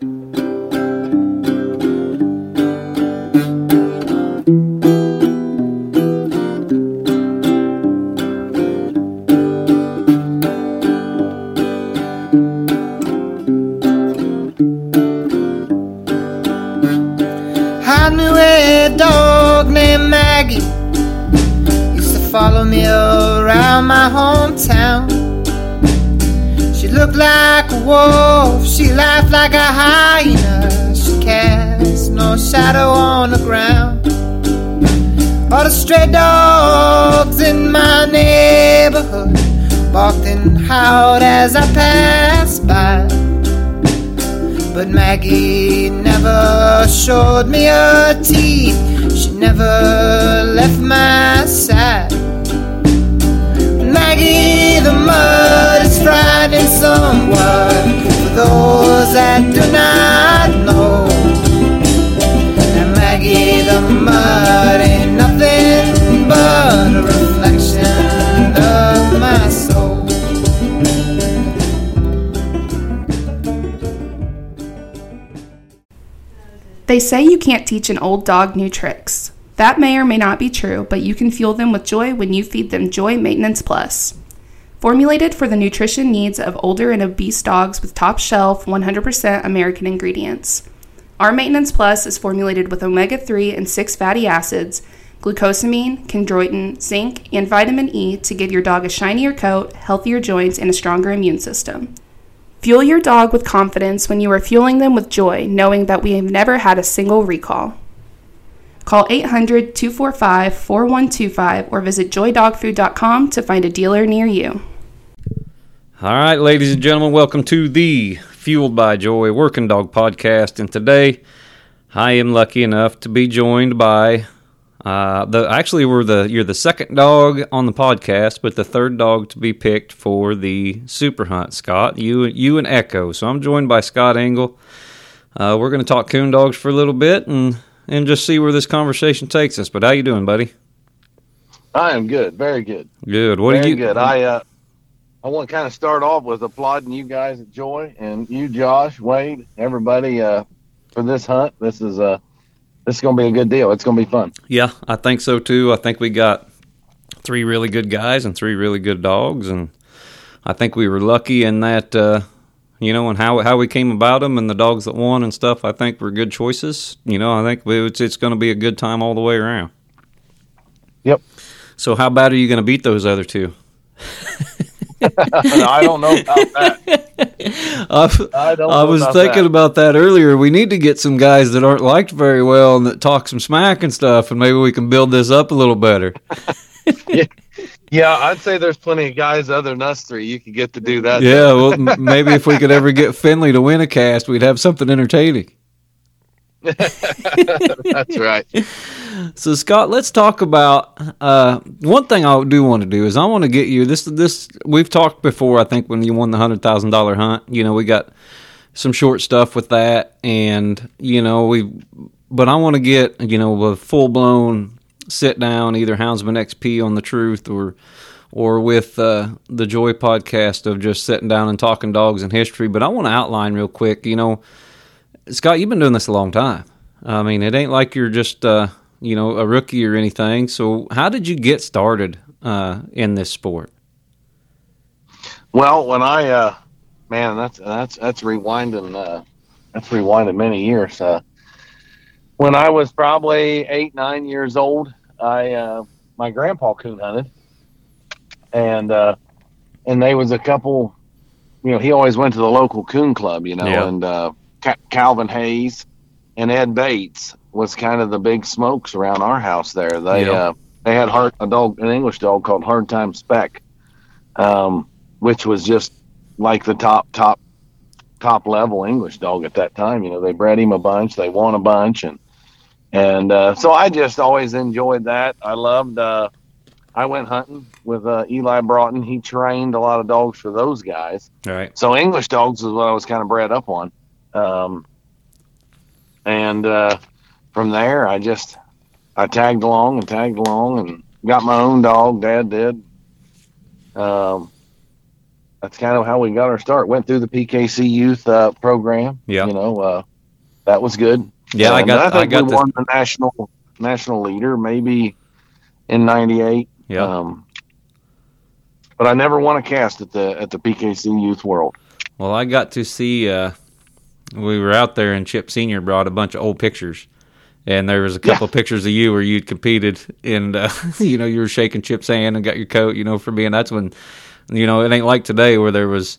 I knew a dog named Maggie used to follow me around my hometown. She looked like a wolf, she laughed like a hyena, she casts no shadow on the ground. All the stray dogs in my neighborhood barked and howled as I passed by. But Maggie never showed me her teeth. She never left my side. Maggie, the mud is frightening someone those that do not know. And Maggie, the mud ain't nothing but a reflection of my soul. They say you can't teach an old dog new tricks. That may or may not be true, but you can fuel them with joy when you feed them Joy Maintenance Plus. Formulated for the nutrition needs of older and obese dogs with top shelf 100% American ingredients. Our Maintenance Plus is formulated with omega 3 and 6 fatty acids, glucosamine, chondroitin, zinc, and vitamin E to give your dog a shinier coat, healthier joints, and a stronger immune system. Fuel your dog with confidence when you are fueling them with joy, knowing that we have never had a single recall. Call 800 245 4125 or visit joydogfood.com to find a dealer near you. All right, ladies and gentlemen, welcome to the Fueled by Joy Working Dog Podcast. And today, I am lucky enough to be joined by uh, the actually we're the you're the second dog on the podcast, but the third dog to be picked for the Super Hunt. Scott, you you and Echo. So I'm joined by Scott Engle. Uh, we're going to talk coon dogs for a little bit and and just see where this conversation takes us. But how you doing, buddy? I am good, very good, Good. What very do you? good. I uh, I want to kind of start off with applauding you guys at Joy and you, Josh, Wade, everybody uh, for this hunt. This is uh, this is going to be a good deal. It's going to be fun. Yeah, I think so too. I think we got three really good guys and three really good dogs, and I think we were lucky in that, uh, you know, and how how we came about them and the dogs that won and stuff. I think were good choices. You know, I think it's it's going to be a good time all the way around. Yep. So, how bad are you going to beat those other two? I don't know about that. I've, I don't. I was about thinking that. about that earlier. We need to get some guys that aren't liked very well and that talk some smack and stuff, and maybe we can build this up a little better. Yeah, I'd say there's plenty of guys other than us three you could get to do that. Yeah, well, maybe if we could ever get Finley to win a cast, we'd have something entertaining. That's right. So, Scott, let's talk about uh, one thing I do want to do is I want to get you this. This we've talked before. I think when you won the hundred thousand dollar hunt, you know, we got some short stuff with that, and you know, we. But I want to get you know a full blown sit down, either Houndsman XP on the Truth or or with uh, the Joy podcast of just sitting down and talking dogs and history. But I want to outline real quick. You know, Scott, you've been doing this a long time. I mean, it ain't like you're just uh, you know a rookie or anything. So, how did you get started uh, in this sport? Well, when I, uh, man, that's that's that's rewinding. Uh, that's rewinding many years. Uh, when I was probably eight, nine years old, I uh, my grandpa coon hunted, and uh, and they was a couple. You know, he always went to the local coon club. You know, Yeah. and uh, Ca- Calvin Hayes and Ed Bates was kind of the big smokes around our house. There, they Yeah. uh, they had hard, a dog, an English dog called Hard Time Spec. Um, which was just like the top top top level English dog at that time. You know, they bred him a bunch, they won a bunch, and and uh, so I just always enjoyed that. I loved. Uh, I went hunting with uh, Eli Broughton. He trained a lot of dogs for those guys. All right. So English dogs is what I was kind of bred up on. Um, and uh, from there, I just I tagged along and tagged along and got my own dog. Dad did. Um, that's kind of how we got our start. Went through the PKC youth uh, program. Yeah. you know, uh, that was good. Yeah, I And got- I I got we the- won the national national leader maybe in '98. Yeah. Um, but I never won a cast at the at the PKC Youth World. Well, I got to see. Uh, we were out there, and Chip Senior brought a bunch of old pictures, and there was a couple Yeah. pictures of you where you'd competed, and uh, you know you were shaking Chip's hand and got your coat, you know, for being. That's when, you know, it ain't like today where there was,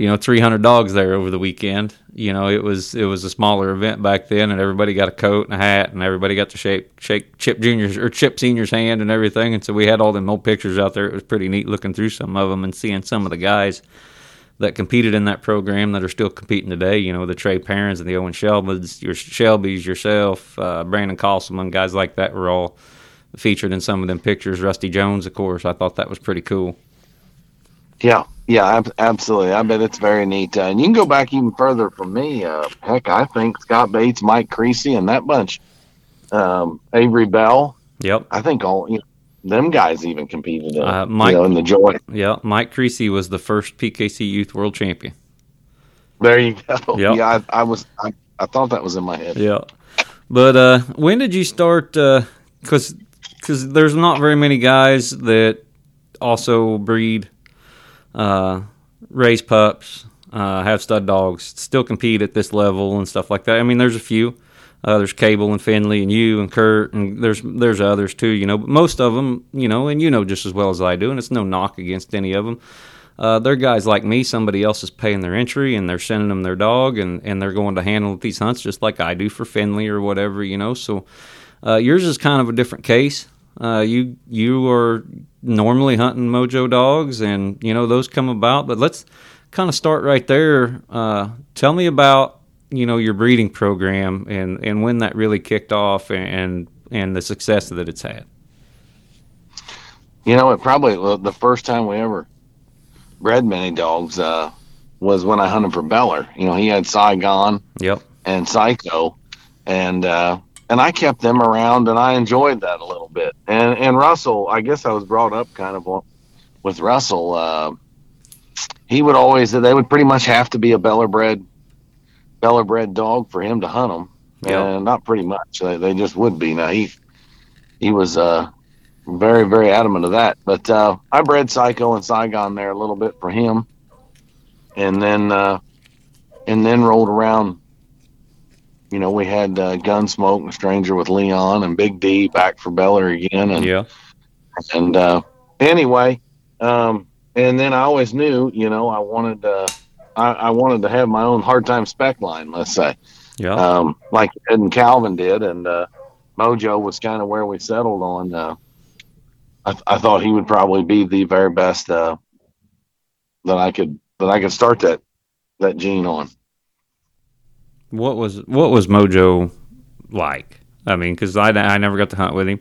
you know, 300 dogs there over the weekend. You know, it was it was a smaller event back then, and everybody got a coat and a hat, and everybody got to shake shake Chip Junior's or Chip Senior's hand and everything. And so we had all them old pictures out there. It was pretty neat looking through some of them and seeing some of the guys that competed in that program that are still competing today. You know, the Trey Parents and the Owen Shelbys, your Shelbys, yourself, uh, Brandon Costleman, guys like that were all featured in some of them pictures. Rusty Jones, of course. I thought that was pretty cool. Yeah, yeah, absolutely. I bet it's very neat. Uh, and you can go back even further from me. Uh, heck, I think Scott Bates, Mike Creasy, and that bunch. Um, Avery Bell. Yep. I think all you know, them guys even competed in, Uh, Mike- you know, in the joy. Yeah, Mike Creasy was the first PKC Youth World Champion. There you go. Yep. Yeah, I, I was. I, I thought that was in my head. Yeah. But uh, when did you start? Because because there's not very many guys that also breed, uh, raise pups, uh, have stud dogs, still compete at this level and stuff like that. I mean, there's a few. Uh, there's Cable and Finley and you and Kurt and there's there's others too. You know, but most of them, you know, and you know just as well as I do, and it's no knock against any of them. Uh, they're guys like me. Somebody else is paying their entry, and they're sending them their dog, and, and they're going to handle these hunts just like I do for Finley or whatever, you know. So uh, yours is kind of a different case. Uh, you you are normally hunting mojo dogs, and you know those come about. But let's kind of start right there. Uh, tell me about you know your breeding program and, and when that really kicked off, and and the success that it's had. You know, it probably the first time we ever bred many dogs uh, was when I hunted for Beller. You know, he had Saigon Yep. and Psycho, and uh, and I kept them around, and I enjoyed that a little bit. And and Russell, I guess I was brought up kind of with Russell. Uh, he would always they would pretty much have to be a Beller bred Beller bred dog for him to hunt them. Yeah. And not pretty much. They, they just would be. Now he he was uh very very adamant of that. But uh, I bred Psycho and Saigon there a little bit for him, and then uh, and then rolled around. You know, we had uh, Gunsmoke and Stranger with Leon and Big D back for Beller again, and Yeah. and uh, anyway, um, and then I always knew, you know, I wanted uh, I, I wanted to have my own hard time spec line, let's say Yeah. um, like Ed and Calvin did, and uh, Mojo was kind of where we settled on. Uh, I, I thought he would probably be the very best uh, that I could that I could start that that gene on. What was what was Mojo like? I mean, because I, I never got to hunt with him.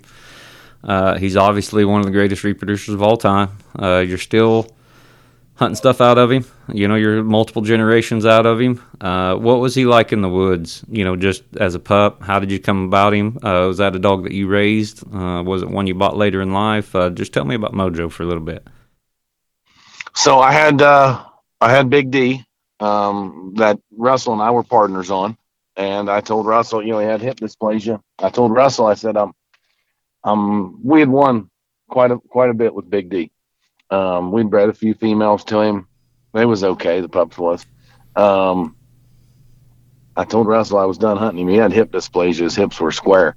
Uh, he's obviously one of the greatest reproducers of all time. Uh, you're still hunting stuff out of him. You know, you're multiple generations out of him. Uh, what was he like in the woods? You know, just as a pup. How did you come about him? Uh, was that a dog that you raised? Uh, was it one you bought later in life? Uh, just tell me about Mojo for a little bit. So I had I had Big D um, that Russell and I were partners on, and I told Russell, you know, he had hip dysplasia. I told Russell, I said, um, um, we had won quite a quite a bit with Big D. Um, we'd bred a few females to him. It was okay. The pups was. Um, I told Russell I was done hunting him. He had hip dysplasia. His hips were square.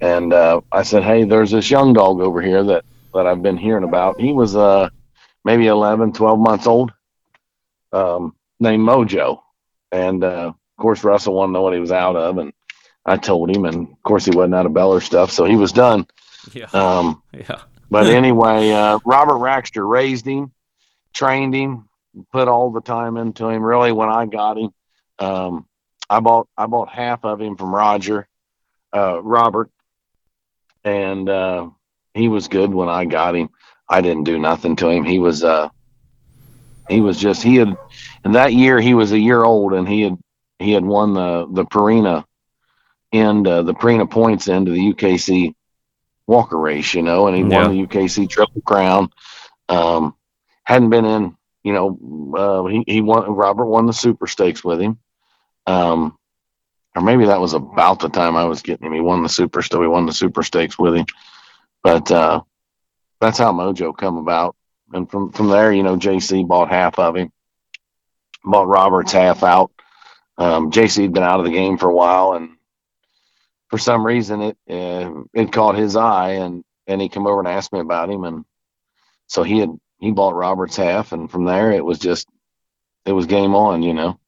And uh, I said, hey, there's this young dog over here that, that I've been hearing about. He was uh, maybe 11, 12 months old, um, named Mojo. And uh, of course, Russell wanted to know what he was out of. And I told him. And of course, he wasn't out of Beller stuff. So he was done. Yeah. Um, yeah. but anyway, uh, Robert Raxter raised him, trained him, put all the time into him. Really, when I got him, um, I bought I bought half of him from Roger, uh, Robert, and uh, he was good when I got him. I didn't do nothing to him. He was uh, he was just he had, and that year he was a year old, and he had he had won the the Purina end uh, the Purina points into the UKC Walker race, you know, and he won the UKC Triple Crown. Um, hadn't been in you know, uh, he he won. Robert won the Super Stakes with him, um, or maybe that was about the time I was getting him. He won the Super Stakes. We won the Super Stakes with him, but uh, that's how Mojo come about. And from from there, you know, JC bought half of him, bought Robert's half out. Um, JC had been out of the game for a while, and for some reason it uh, it caught his eye, and and he came over and asked me about him, and so he had he bought Robert's half, and from there it was just it was game on, you know.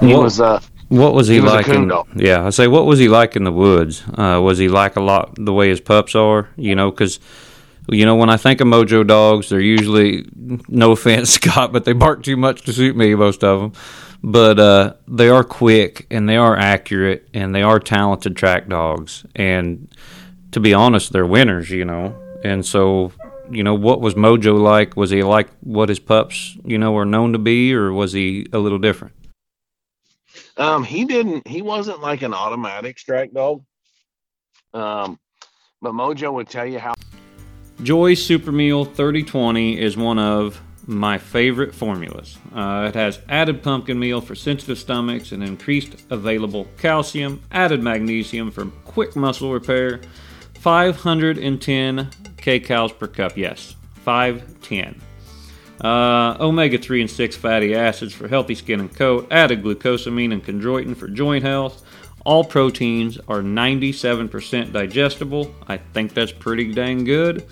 He What- was uh What was he, He like? In, yeah, I say, what was he like in the woods? Uh, was he like a lot the way his pups are? You know, because you know when I think of Mojo dogs, they're usually no offense, Scott, but they bark too much to suit me. Most of them, but uh, they are quick and they are accurate and they are talented track dogs. And to be honest, they're winners. You know, and so. You know what was Mojo like? Was he like what his pups, you know, are known to be, or was he a little different? um he didn't he wasn't like an automatic strike dog. Um but Mojo would tell you how Joy Super Meal 3020 is one of my favorite formulas. Uh, it has added pumpkin meal for sensitive stomachs and increased available calcium, added magnesium for quick muscle repair, 510 kcals per cup. Yes, 510. Uh, omega 3 and 6 fatty acids for healthy skin and coat, added glucosamine and chondroitin for joint health. All proteins are 97% digestible. I think that's pretty dang good.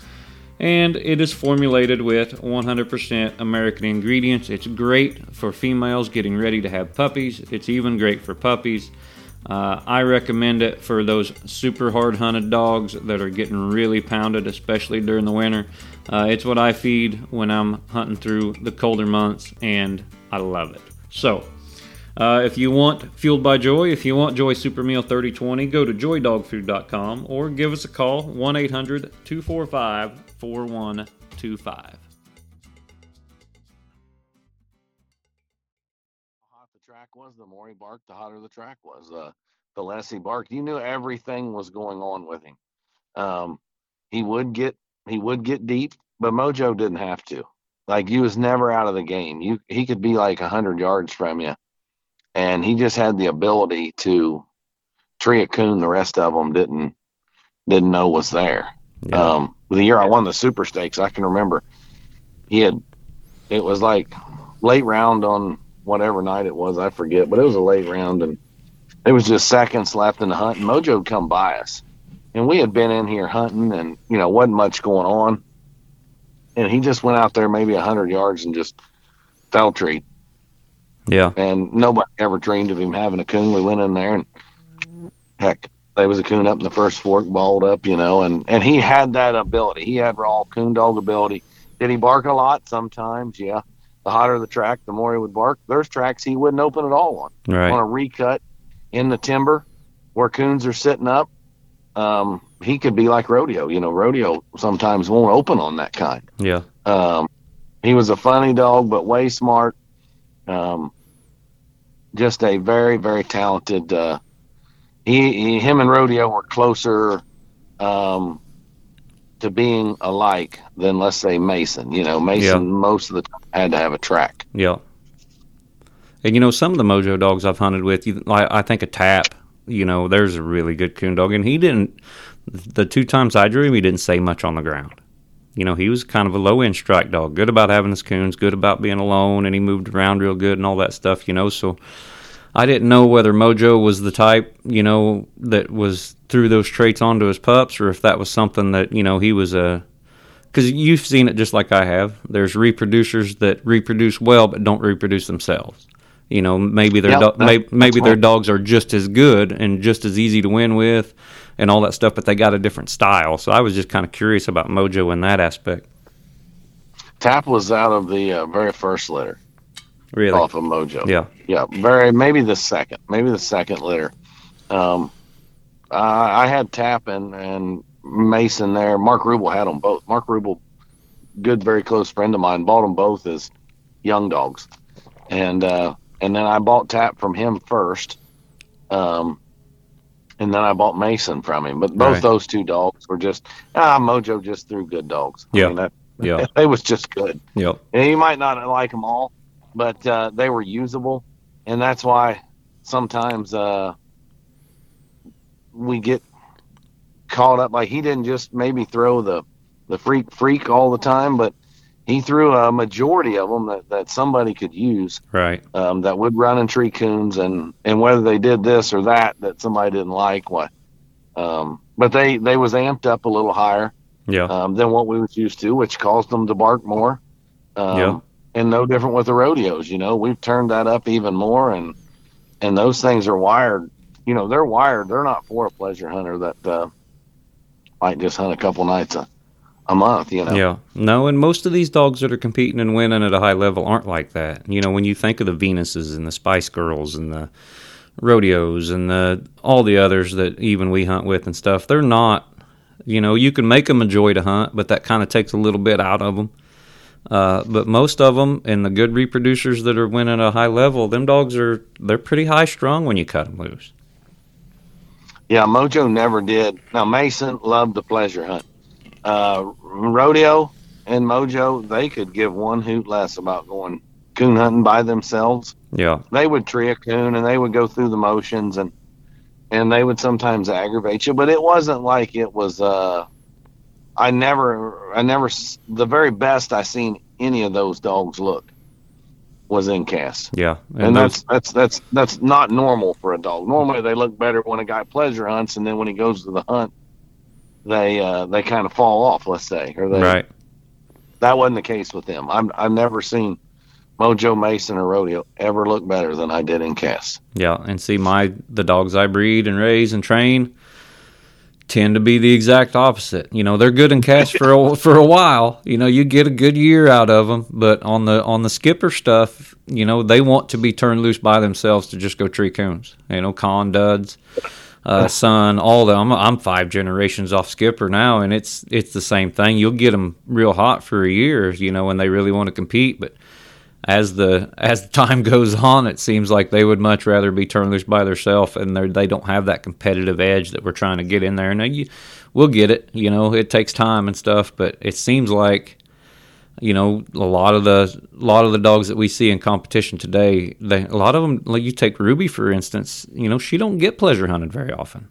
And it is formulated with 100% American ingredients. It's great for females getting ready to have puppies. It's even great for puppies. Uh, I recommend it for those super hard hunted dogs that are getting really pounded, especially during the winter. Uh, it's what I feed when I'm hunting through the colder months, and I love it. So, uh, if you want Fueled by Joy, if you want Joy Super Meal 3020, go to joydogfood.com or give us a call 1 800 245 4125. hot the track was, the more he barked, the hotter the track was. Uh, the less he barked, you knew everything was going on with him. Um, he would get he would get deep, but Mojo didn't have to. Like you was never out of the game. You he could be like hundred yards from you, and he just had the ability to tree a coon. The rest of them didn't didn't know was there. Yeah. Um, the year I won the Super Stakes, I can remember he had it was like late round on whatever night it was, I forget, but it was a late round and it was just seconds left in the hunt and Mojo would come by us. And we had been in here hunting and, you know, wasn't much going on. And he just went out there maybe a hundred yards and just fell treat. Yeah. And nobody ever dreamed of him having a coon. We went in there and heck, there was a coon up in the first fork, balled up, you know, and, and he had that ability. He had raw coon dog ability. Did he bark a lot? Sometimes, yeah. The hotter the track, the more he would bark. There's tracks he wouldn't open at all on. On a recut in the timber where coons are sitting up, um, he could be like rodeo. You know, rodeo sometimes won't open on that kind. Yeah. Um, he was a funny dog, but way smart. Um, just a very, very talented. Uh, he, he, him, and Rodeo were closer um, to being alike than, let's say, Mason. You know, Mason Yeah. most of the time had to have a track. Yeah. And you know, some of the Mojo dogs I've hunted with, you, like I think a tap. You know, there's a really good coon dog, and he didn't. The two times I drew him, he didn't say much on the ground. You know, he was kind of a low end strike dog, good about having his coons, good about being alone, and he moved around real good and all that stuff. You know, so I didn't know whether Mojo was the type, you know, that was threw those traits onto his pups, or if that was something that you know he was a because you've seen it just like I have. There's reproducers that reproduce well but don't reproduce themselves. You know, maybe their Yep, do- that- may- maybe their dogs are just as good and just as easy to win with, and all that stuff, but they got a different style. So I was just kind of curious about Mojo in that aspect. Tap was out of the uh, very first litter Really? off of Mojo. Yeah. Yeah, very maybe the second, maybe the second litter. Um, I I had Tap and, and Mason there. Mark Rubel had them both. Mark Rubel, good, very close friend of mine, bought them both as young dogs, and uh, and then I bought Tap from him first, um, and then I bought Mason from him. But both Right. those two dogs were just ah, Mojo just threw good dogs. I Yeah. mean, that Yeah. they was just good. Yeah, And you might not like them all, but uh, they were usable, and that's why sometimes uh, we get caught up. Like he didn't just maybe throw the the freak freak all the time, but he threw a majority of them that, that somebody could use Right. um, that would run in tree coons, and and whether they did this or that that somebody didn't like, what. Um, but they they was amped up a little higher Yeah. um, than what we was used to, which caused them to bark more. Um, Yeah. And no different with the rodeos. You know, we've turned that up even more, and and those things are wired. You know, they're wired. They're not for a pleasure hunter that uh, might just hunt a couple nights a, a month. You know. Yeah. No, and most of these dogs that are competing and winning at a high level aren't like that. You know, when you think of the Venuses and the Spice Girls and the rodeos and the all the others that even we hunt with and stuff, they're not. You know, you can make them a joy to hunt, but that kind of takes a little bit out of them. Uh, but most of them and the good reproducers that are winning at a high level, them dogs are they're pretty high strung when you cut them loose. Yeah, Mojo never did. Now Mason loved the pleasure hunt. Uh, rodeo and Mojo, they could give one hoot less about going coon hunting by themselves. Yeah. They would tree a coon and they would go through the motions and and they would sometimes aggravate you, but it wasn't like it was. Uh, I never, I never the very best I seen any of those dogs look was in cast. Yeah. And, those- that's that's that's that's not normal for a dog. Normally they look better when a guy pleasure hunts, and then when he goes to the hunt, they uh, they kind of fall off. Let's say, or they, right. that wasn't the case with them. I'm I've never seen Mojo Mason or Rodeo ever look better than I did in cast. Yeah, and see my the dogs I breed and raise and train tend to be the exact opposite. You know, they're good in cast for a, for a while. You know, you get a good year out of them, but on the on the skipper stuff, you know, they want to be turned loose by themselves to just go tree coons. You know, con duds, uh, son, all the I'm I'm five generations off skipper now, and it's it's the same thing. You'll get them real hot for a year, you know, when they really want to compete, but as the as the time goes on, it seems like they would much rather be turned loose by themselves, and they they don't have that competitive edge that we're trying to get in there. Now you, we'll get it, you know, it takes time and stuff, but it seems like, you know, a lot of the a lot of the dogs that we see in competition today, they a lot of them, like you take Ruby for instance, you know, she don't get pleasure hunted very often.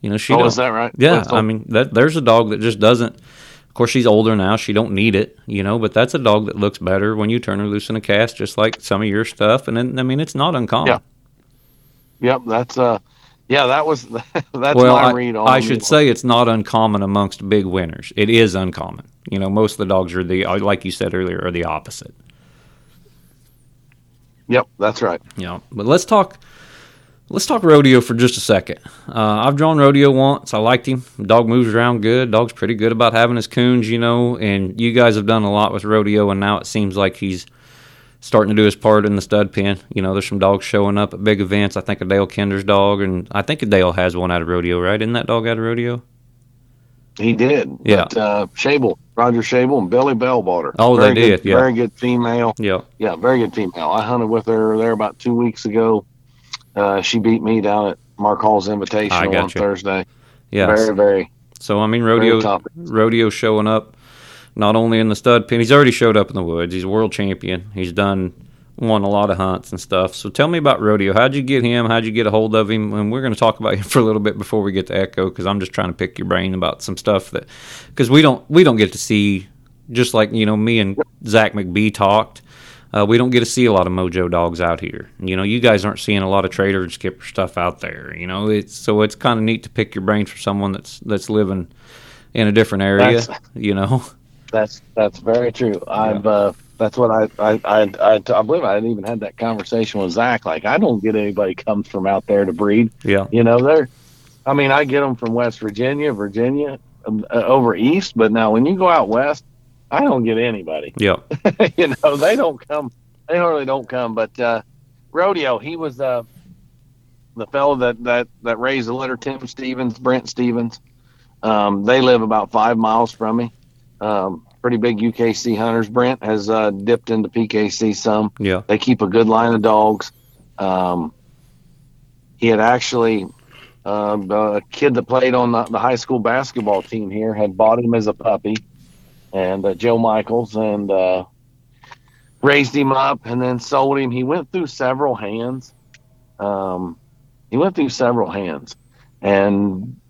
You know, she oh, is that right? Yeah, I mean that there's a dog that just doesn't. Of course, she's older now; she don't need it, you know. But that's a dog that looks better when you turn her loose in a cast, just like some of your stuff. And then, I mean, it's not uncommon. Yeah. Yep, that's uh, yeah, that was that's well, my I, read on. I should say it's not uncommon amongst big winners. It is uncommon. You know, most of the dogs are the, like you said earlier, are the opposite. Yep, that's right. You know, but let's talk. Let's talk rodeo for just a second. Uh, I've drawn rodeo once. I liked him. Dog moves around good. Dog's pretty good about having his coons, you know. And you guys have done a lot with rodeo, and now it seems like he's starting to do his part in the stud pen. You know, there's some dogs showing up at big events. I think a Dale Kinder's dog, and I think a Dale has one out of rodeo, right? Isn't that dog out of rodeo? He did. Yeah. But, uh, Shable, Roger Shable, and Billy Bell bought her. Oh, they Very did, Good, yeah. Very good female. Yeah. Yeah, very good female. I hunted with her there about two weeks ago. Uh, she beat me down at Mark Hall's invitation I on gotcha. Thursday. Yeah. Very, very, So I mean, rodeo rodeo showing up not only in the stud pen. He's already showed up in the woods. He's a world champion. He's done won a lot of hunts and stuff. So tell me about rodeo. How'd you get him? How'd you get a hold of him? And we're going to talk about him for a little bit before we get to Echo because I'm just trying to pick your brain about some stuff that because we don't we don't get to see just like you know me and Zach McBee talked. Uh, we don't get to see a lot of mojo dogs out here. You know, you guys aren't seeing a lot of trader and skipper stuff out there. You know, it's so it's kind of neat to pick your brain for someone that's that's living in a different area. That's- you know, That's that's very true. I've uh, that's what I I, I I I believe I even had that conversation with Zach. Like I don't get anybody comes from out there to breed. yeah, You know, they're. I mean, I get them from West Virginia, Virginia, um, uh, over east. But now, when you go out west, I don't get anybody. yeah, you know, they don't come. They hardly don't come. But uh, rodeo, he was uh, the fellow that that that raised the litter. Tim Stevens, Brent Stevens. Um, they live about five miles from me. Um, pretty big UKC hunters. Brent has uh, dipped into PKC some. yeah, They keep a good line of dogs. Um, he had actually uh, a kid that played on the, the high school basketball team here had bought him as a puppy, and uh, Joe Michaels, and uh, raised him up, and then sold him. He went through several hands. Um, he went through several hands, and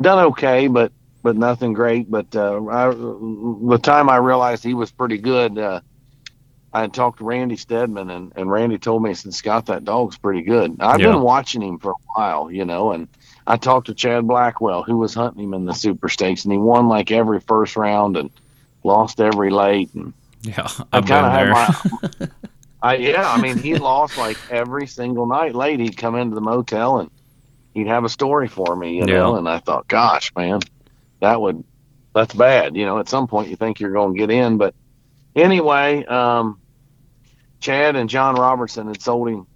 done okay, but but nothing great. But uh, I, the time I realized he was pretty good, uh, I had talked to Randy Stedman, and, and Randy told me, said, Scott, that dog's pretty good. I've Yeah. been watching him for a while, you know, and I talked to Chad Blackwell, who was hunting him in the Super Stakes, and he won like every first round and lost every late. And Yeah, I I've kind been of had my, I yeah, I mean, he lost like every single night. Late, he'd come into the motel and he'd have a story for me, you know. And I thought, gosh, man, that would that's bad. You know, at some point you think you're going to get in, but anyway, um, Chad and John Robertson had sold him,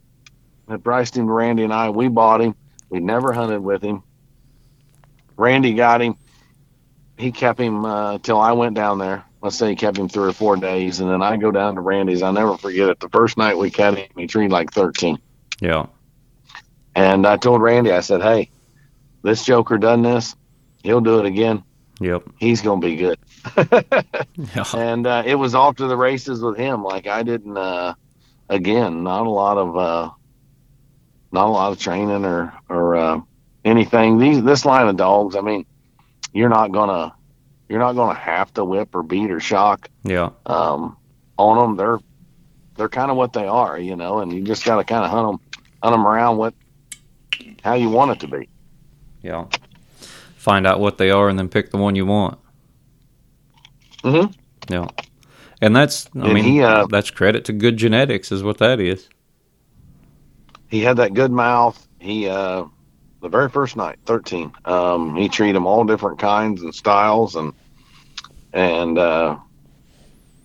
had priced him to Randy and I. We bought him. We never hunted with him. Randy got him. He kept him uh, till I went down there. Let's say he kept him three or four days, and then I go down to Randy's. I'll never forget it. The first night we cut him, he treated like 13. yeah, And I told Randy, I said, hey, this Joker done this. He'll do it again. yep, He's going to be good. yeah, and uh, it was off to the races with him. Like I didn't, uh, again, not a lot of, uh, not a lot of training or, or, uh, anything. These, this line of dogs, I mean, you're not gonna, you're not gonna have to whip or beat or shock, yeah, um, on them. They're, they're kind of what they are, you know, and you just got to kind of hunt them, hunt them around what, how you want it to be. yeah. Find out what they are and then pick the one you want. Mhm. Yeah, and that's I And mean he, uh, that's credit to good genetics is what that is. he had that good mouth. He uh the very first night, thirteen. Um, he treated them all different kinds and styles, and and uh,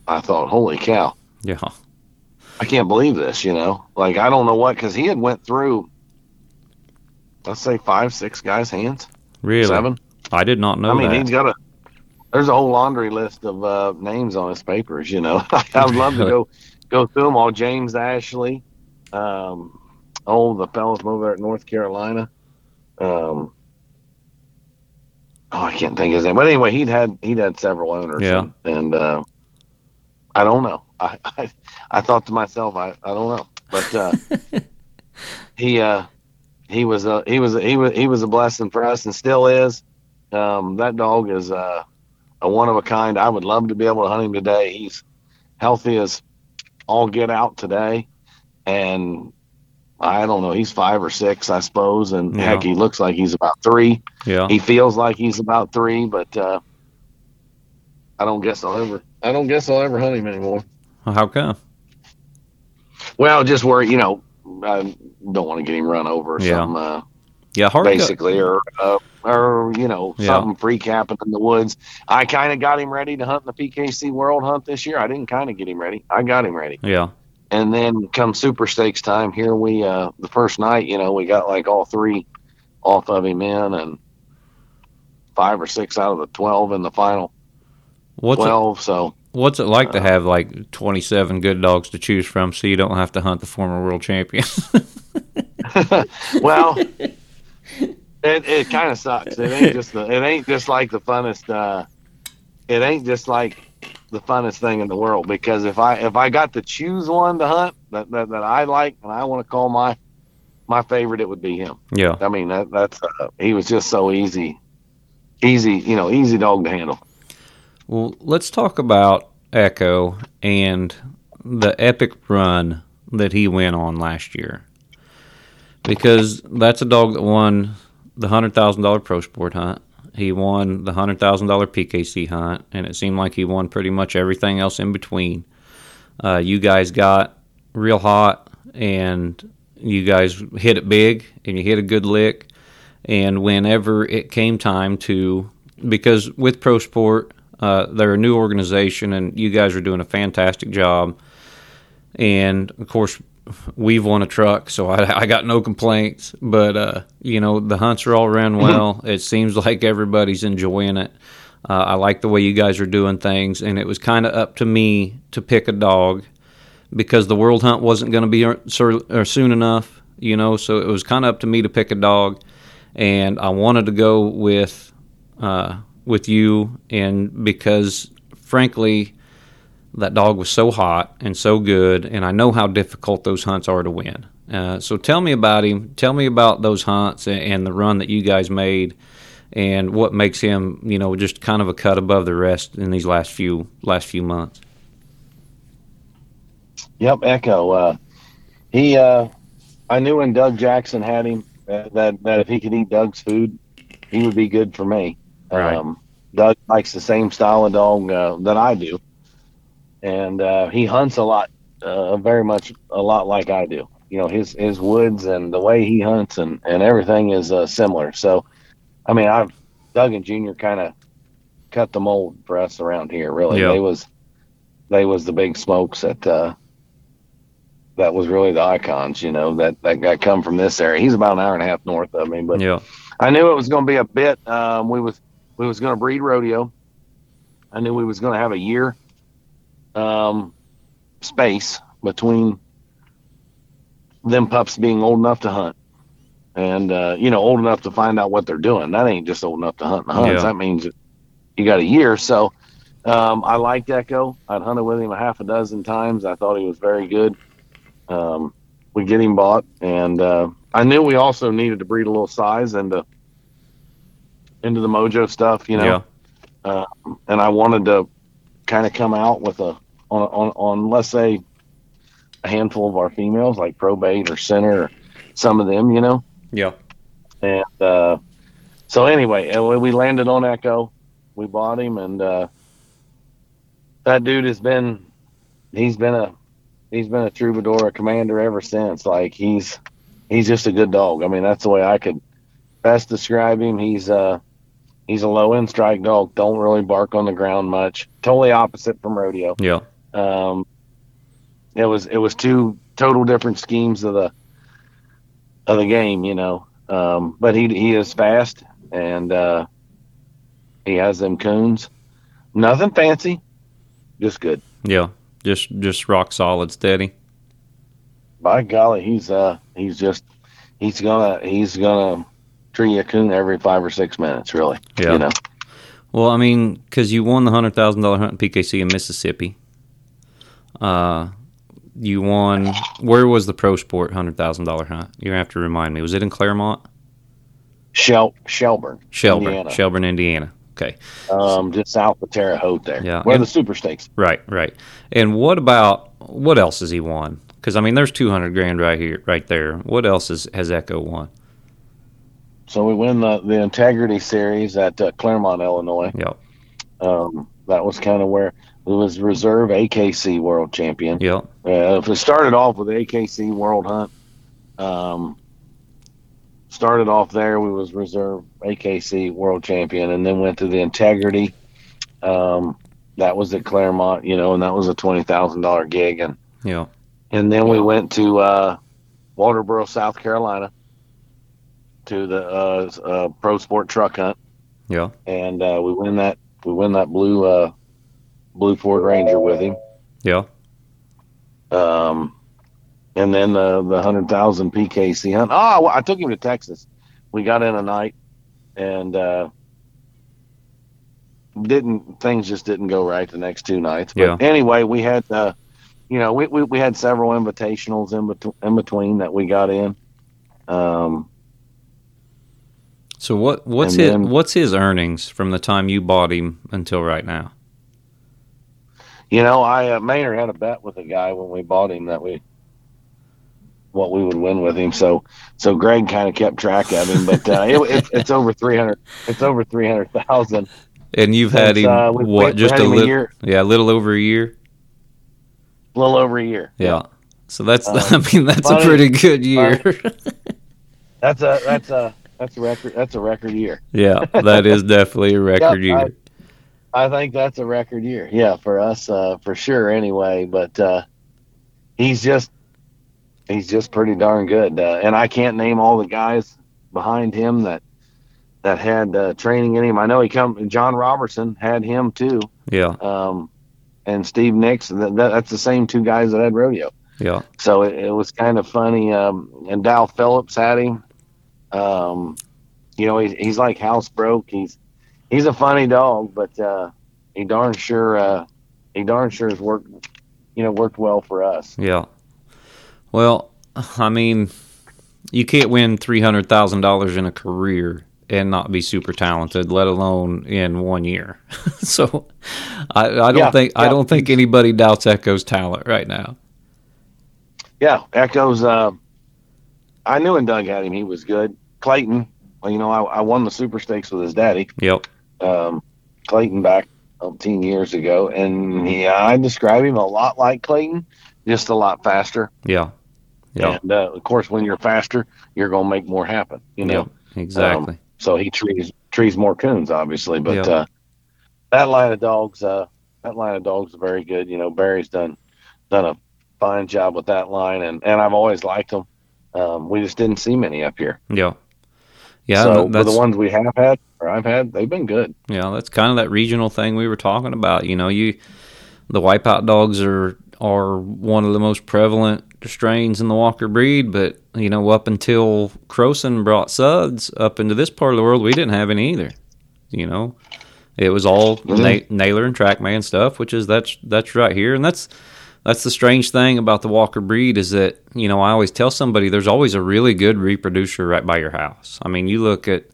I thought, holy cow, Yeah, I can't believe this. You know, like I don't know what because he had went through, let's say five, six guys' hands, really. seven. I did not know I mean, that. he's got a. There's a whole laundry list of uh, names on his papers. You know, I would love to go go through them all. James Ashley, um, oh, the fellow from over there at North Carolina. Um, oh, I can't think of his name. But anyway, he'd had he'd had several owners. Yeah. and, and uh, I don't know. I, I I thought to myself, I, I don't know, but uh, he uh, he was a he was a, he was he was a blessing for us and still is. Um, that dog is uh, a one of a kind. I would love to be able to hunt him today. He's healthy as all get out today, and I don't know. He's five or six, I suppose, and Yeah. heck, he looks like he's about three. yeah, He feels like he's about three, but uh, I don't guess I'll ever. I don't guess I'll ever hunt him anymore. how come? Well, just where you know, I don't want to get him run over or Yeah. something. Uh, Yeah, hard. basically, or uh, or you know Yeah. something freak happened in the woods. I kind of got him ready to hunt in the PKC World Hunt this year. I didn't kind of get him ready. I got him ready, Yeah, and then come Super Stakes time, here we uh, the first night, you know, we got like all three off of him in, and five or six out of the twelve in the final what's twelve. So what's it like to uh, have like twenty seven good dogs to choose from, so you don't have to hunt the former world champion? well, it it kind of sucks. It ain't just the, it ain't just like the funnest. Uh, it ain't just like the funnest thing in the world because if I if I got to choose one to hunt that that, that I like and I want to call my my favorite, it would be him. yeah, I mean that that's uh, he was just so easy, easy you know easy dog to handle. Well, let's talk about Echo and the epic run that he went on last year. Because that's a dog that won the $100,000 Pro Sport hunt. He won the $100,000 PKC hunt, and it seemed like he won pretty much everything else in between. Uh, you guys got real hot, and you guys hit it big, and you hit a good lick. And whenever it came time to, because with Pro Sport, uh, they're a new organization, and you guys are doing a fantastic job. And of course, we've won a truck, so I, I got no complaints. But uh, you know, the hunts are all ran well. it seems like everybody's enjoying it. Uh, I like the way you guys are doing things, and it was kind of up to me to pick a dog because the world hunt wasn't going to be er- sur- or soon enough, you know. So it was kind of up to me to pick a dog, and I wanted to go with uh, with you, and because frankly, that dog was so hot and so good, and I know how difficult those hunts are to win. Uh, so tell me about him. Tell me about those hunts and, and the run that you guys made, and what makes him, you know, just kind of a cut above the rest in these last few last few months. Yep, Echo. Uh, he, uh, I knew when Doug Jackson had him uh, that that if he could eat Doug's food, he would be good for me. Right. Um, Doug likes the same style of dog uh, that I do, and uh, he hunts a lot, uh, very much a lot like I do. You know, his his woods and the way he hunts and and everything is uh, similar. So, I mean, I've Doug and Junior kind of cut the mold for us around here. Really, Yeah. they was they was the big smokes that uh, that was really the icons. You know, that that guy come from this area. He's about an hour and a half north of me, but Yeah, I knew it was going to be a bit. Um, we was we was going to breed rodeo. I knew we was going to have a year um, space between them pups being old enough to hunt, and uh, you know, old enough to find out what they're doing. That ain't just old enough to hunt the hunts. Yeah. That means you got a year. So um, I liked Echo. I'd hunted with him a half a dozen times. I thought he was very good. Um, we get him bought, and uh, I knew we also needed to breed a little size into into the Mojo stuff, you know. yeah, And I wanted to kind of come out with a on on on let's say a handful of our females like probate or center or some of them, you know. yeah, And uh, so anyway, uh, we landed on Echo. We bought him, and uh, that dude has been he's been a he's been a troubadour, a commander ever since. Like he's he's just a good dog. I mean, that's the way I could best describe him. He's uh he's a low end strike dog. Don't really bark on the ground much. Totally opposite from rodeo. yeah, Um, it was it was two total different schemes of the of the game, you know. Um, but he he is fast and uh, he has them coons. Nothing fancy, just good. yeah. Just just rock solid, steady. By golly, he's uh he's just he's gonna he's gonna tree a coon every five or six minutes, really. Yeah. You know. Well, I mean, because you won the hundred thousand dollar hunt in PKC in Mississippi. Uh, you won. Where was the Pro Sport hundred thousand dollar hunt? You have to remind me. Was it in Claremont, Shel Shelburn, Shelburn, Indiana. Shelburn, Indiana? Okay, um, just south of Terre Haute there, Yeah. where And- the Super Stakes. right, right. And what about what else has he won? Because I mean, there's two hundred grand right here, right there. What else is, has Echo won? So we win the the Integrity Series at uh, Claremont, Illinois. Yep, Um, that was kind of where it was reserve AKC World Champion. yep, Uh, if it started off with AKC World Hunt, um, started off there, we was reserve AKC World Champion, and then went to the Integrity. Um, that was at Claremont, you know, and that was a twenty thousand dollar gig, and yep, and then we went to uh, Walterboro, South Carolina, to the uh, uh, Pro Sport Truck Hunt, Yeah, and uh, we win that we win that blue uh, blue Ford Ranger with him. Yeah. Um, and then the the hundred thousand PKC hunt. Oh, well, I took him to Texas. We got in a night, and uh, didn't things just didn't go right the next two nights. But Yeah. anyway, we had uh, you know we, we we had several invitationals in between in between that we got in. Um, So what what's his then- what's his earnings from the time you bought him until right now? You know, I uh, Maynard had a bet with a guy when we bought him that we what we would win with him. So so Greg kind of kept track of him, but uh, it, it, it's over three hundred. It's over three hundred thousand. And you've had Since, him uh, we- what? we just a little, yeah, a little over a year. A little over a year. Yeah. So that's Um, I mean that's funny- a pretty good year. That's a that's a that's a record. That's a record year. yeah, that is definitely a record Yep, year. I think that's a record year. Yeah, for us, uh, for sure. Anyway, but uh, he's just he's just pretty darn good, uh, and I can't name all the guys behind him that that had uh, training in him. I know he come. John Robertson had him too, yeah, um, and Steve Nix. That, that, that's the same two guys that had rodeo. yeah, So it, it was kind of funny. Um, and Dal Phillips had him. Um, you know, he's, he's like housebroke. He's he's a funny dog, but uh, he darn sure uh, he darn sure has worked you know worked well for us. Yeah. Well, I mean, you can't win three hundred thousand dollars in a career and not be super talented, let alone in one year. so, I, I don't Yeah, think I don't think anybody doubts Echo's talent right now. Yeah, Echoes. Uh, I knew when Doug had him, he was good. Clayton, well, you know, I, I won the Super Stakes with his daddy, Yep. um, Clayton, back 18 years ago, and he, I describe him a lot like Clayton, just a lot faster. Yeah. Yeah. And uh, of course, when you're faster, you're gonna make more happen. You know. Yep. Exactly. So he trees trees more coons, obviously. But Yeah. uh, that line of dogs, uh, that line of dogs is very good. You know, Barry's done done a fine job with that line, and and I've always liked them. Um, we just didn't see many up here. yeah. Yeah. so that's the ones we have had or I've had, they've been good. Yeah, that's kind of that regional thing we were talking about. You know, you the wipeout dogs are are one of the most prevalent strains in the Walker breed, but you know, up until Croson brought Suds up into this part of the world, we didn't have any either. You know, it was all Mhm. na- nailer and trackman stuff, which is that's that's right here, and that's that's the strange thing about the Walker breed is that you know I always tell somebody there's always a really good reproducer right by your house. I mean, you look at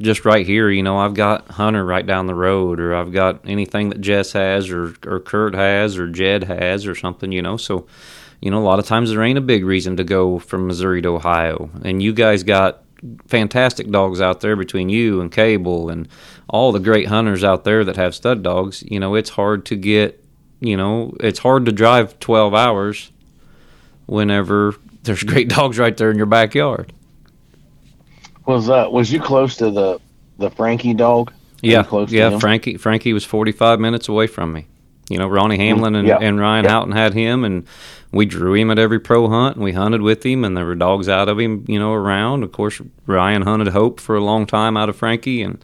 just right here, you know, I've got Hunter right down the road, or I've got anything that Jess has, or or Kurt has, or Jed has, or something, you know. So, you know, a lot of times there ain't a big reason to go from Missouri to Ohio, and you guys got fantastic dogs out there between you and Cable and all the great hunters out there that have stud dogs. You know, it's hard to get, you know, it's hard to drive 12 hours whenever there's great dogs right there in your backyard. Was uh, was you close to the the Frankie dog? Yeah, close to yeah. Frankie Frankie was 45 minutes away from me. You know, Ronnie Hamlin and, Yeah. and Ryan Yeah. Houghton had him, and we drew him at every pro hunt, and we hunted with him, and there were dogs out of him, you know, around. Of course, Ryan hunted Hope for a long time out of Frankie, and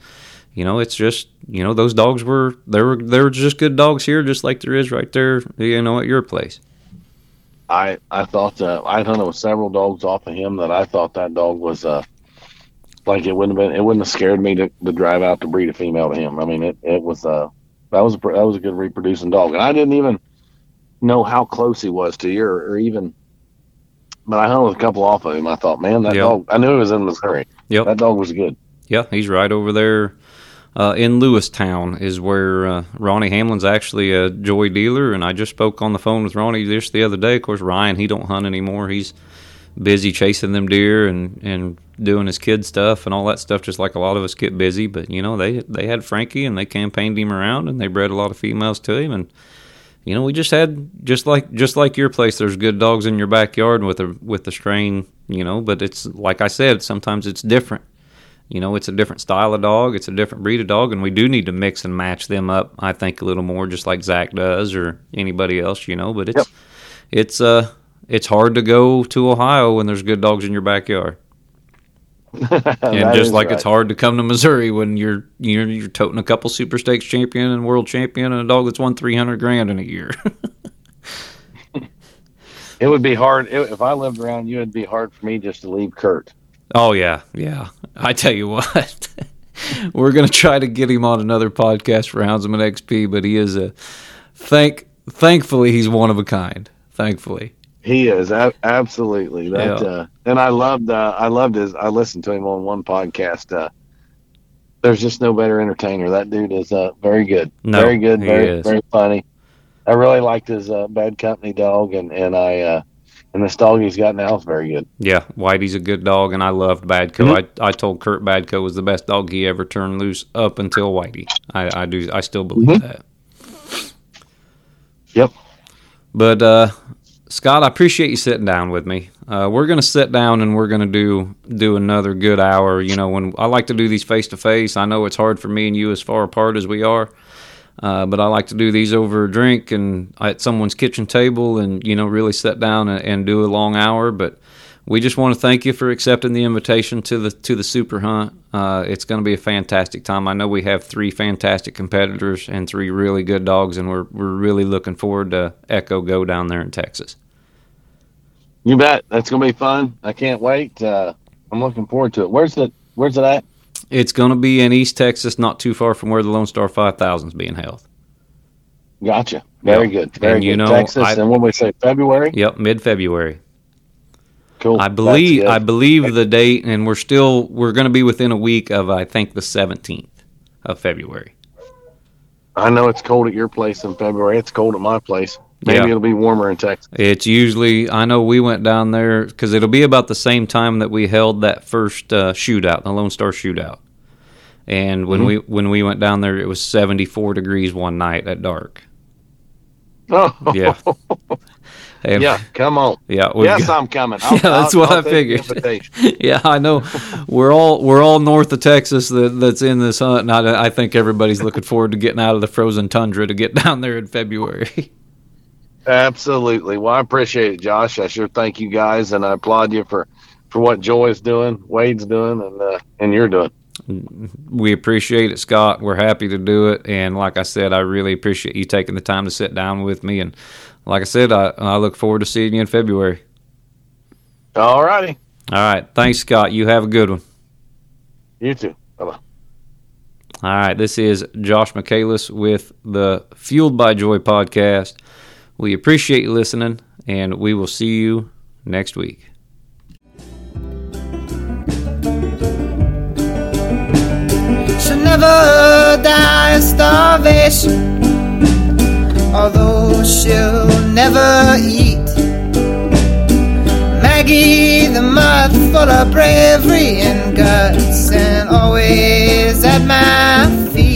you know, it's just you know those dogs were there were there were just good dogs here, just like there is right there, you know, at your place. I I thought uh, I hunted with several dogs off of him that I thought that dog was uh like it wouldn't have been it wouldn't have scared me to, to drive out to breed a female to him. I mean it it was uh that was a that was a good reproducing dog and I didn't even know how close he was to you or, or even but I hunted with a couple off of him. I thought, man, that Yeah. dog. I knew he was in Missouri. Yep. That dog was good. Yeah, he's right over there uh, in Lewistown, is where uh, Ronnie Hamlin's actually a joy dealer. And I just spoke on the phone with Ronnie just the other day. Of course, Ryan he don't hunt anymore. He's busy chasing them deer and, and doing his kid stuff and all that stuff. Just like a lot of us get busy. But you know, they they had Frankie and they campaigned him around and they bred a lot of females to him and. You know, we just had just like just like your place. There's good dogs in your backyard with a with the strain. You know, but it's like I said, sometimes it's different. You know, it's a different style of dog. It's a different breed of dog, and we do need to mix and match them up. I think a little more, just like Zach does or anybody else. You know, but it's Yep. it's uh it's hard to go to Ohio when there's good dogs in your backyard, and just like right. it's hard to come to Missouri when you're you're you're toting a couple Super Stakes champion and world champion and a dog that's won three hundred grand in a year. It would be hard it, if I lived around you. It'd be hard for me just to leave Kurt. Oh yeah, yeah. I tell you what, we're gonna try to get him on another podcast for Houndsman XP, but he is a thank. Thankfully, he's one of a kind. Thankfully, He is a- absolutely that, Yeah. uh, and I loved. Uh, I loved his. I listened to him on one podcast. Uh, there's just no better entertainer. That dude is uh, very good. No, very good. Very very funny. I really liked his uh, bad company dog, and and I uh, and this dog he's got now is very good. yeah, Whitey's a good dog, and I loved Badco. I I told Kurt Badco was the best dog he ever turned loose up until Whitey. I, I do. I still believe Mhm. that. Yep. But uh, Scott, I appreciate you sitting down with me. Uh, we're gonna sit down and we're gonna do do another good hour. You know, when I like to do these face to face, I know it's hard for me and you as far apart as we are. Uh, but I like to do these over a drink and at someone's kitchen table, and you know, really sit down and, and do a long hour. But we just want to thank you for accepting the invitation to the to the Super Hunt. Uh, it's going to be a fantastic time. I know we have three fantastic competitors and three really good dogs, and we're we're really looking forward to Echo Go down there in Texas. You bet. That's gonna be fun. I can't wait. Uh, I'm looking forward to it. Where's it? Where's it at? It's going to be in East Texas, not too far from where the Lone Star 5000 is being held. Gotcha. Very Yep. good. Very And, good. you know, Texas, I- and when we say February, Yep, mid February. cool. I believe. I believe the date, and we're still we're going to be within a week of I think the seventeenth of February. I know it's cold at your place in February. It's cold at my place. Maybe Yeah. it'll be warmer in Texas. It's usually I know we went down there because it'll be about the same time that we held that first uh, shootout, the Lone Star shootout. And when Mm-hmm. we when we went down there, it was seventy four degrees one night at dark. Oh, Yeah. And- yeah. Come on. yeah. yes, got- I'm coming. I'll, Yeah, that's I'll- what I'll I figured. yeah, I know. We're all we're all north of Texas that, that's in this hunt, and I, I think everybody's looking forward to getting out of the frozen tundra to get down there in February. Absolutely. Well, I appreciate it, Josh. I sure thank you guys, and I applaud you for for what Joy's doing, Wade's doing, and uh, and you're doing. We appreciate it, Scott. We're happy to do it, and like I said, I really appreciate you taking the time to sit down with me. And like I said, I, I look forward to seeing you in February. All righty. All right, thanks, Scott. You have a good one. You too. Bye. All right, this is Josh Michaelis with the Fueled by Joy podcast. We appreciate you listening, and we will see you next week. She'll never die of starvation, although she'll never eat. Maggie, the mud full of bravery and guts, and always at my feet.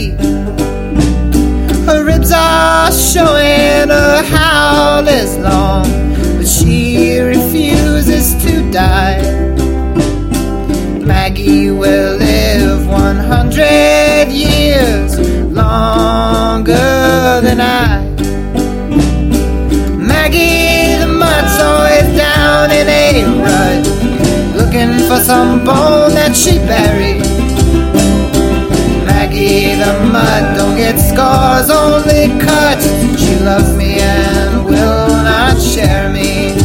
100 years longer than I. Maggie, the mud's always down in a rut, looking for some bone that she buried. Maggie, the mud don't get scars, only cuts. She loves me and will not share me.